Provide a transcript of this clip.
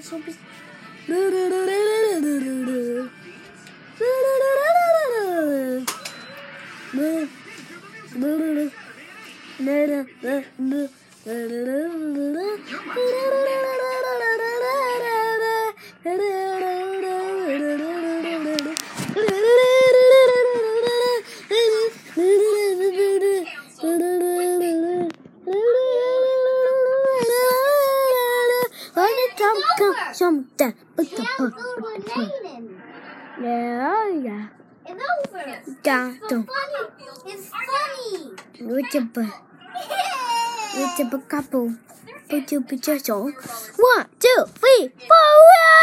Some that, but the Yeah, book, so we're naming. yeah, yeah, It's over. down, funny. It's funny. Yay! with the book couple, put your picture so. One, two, three, four!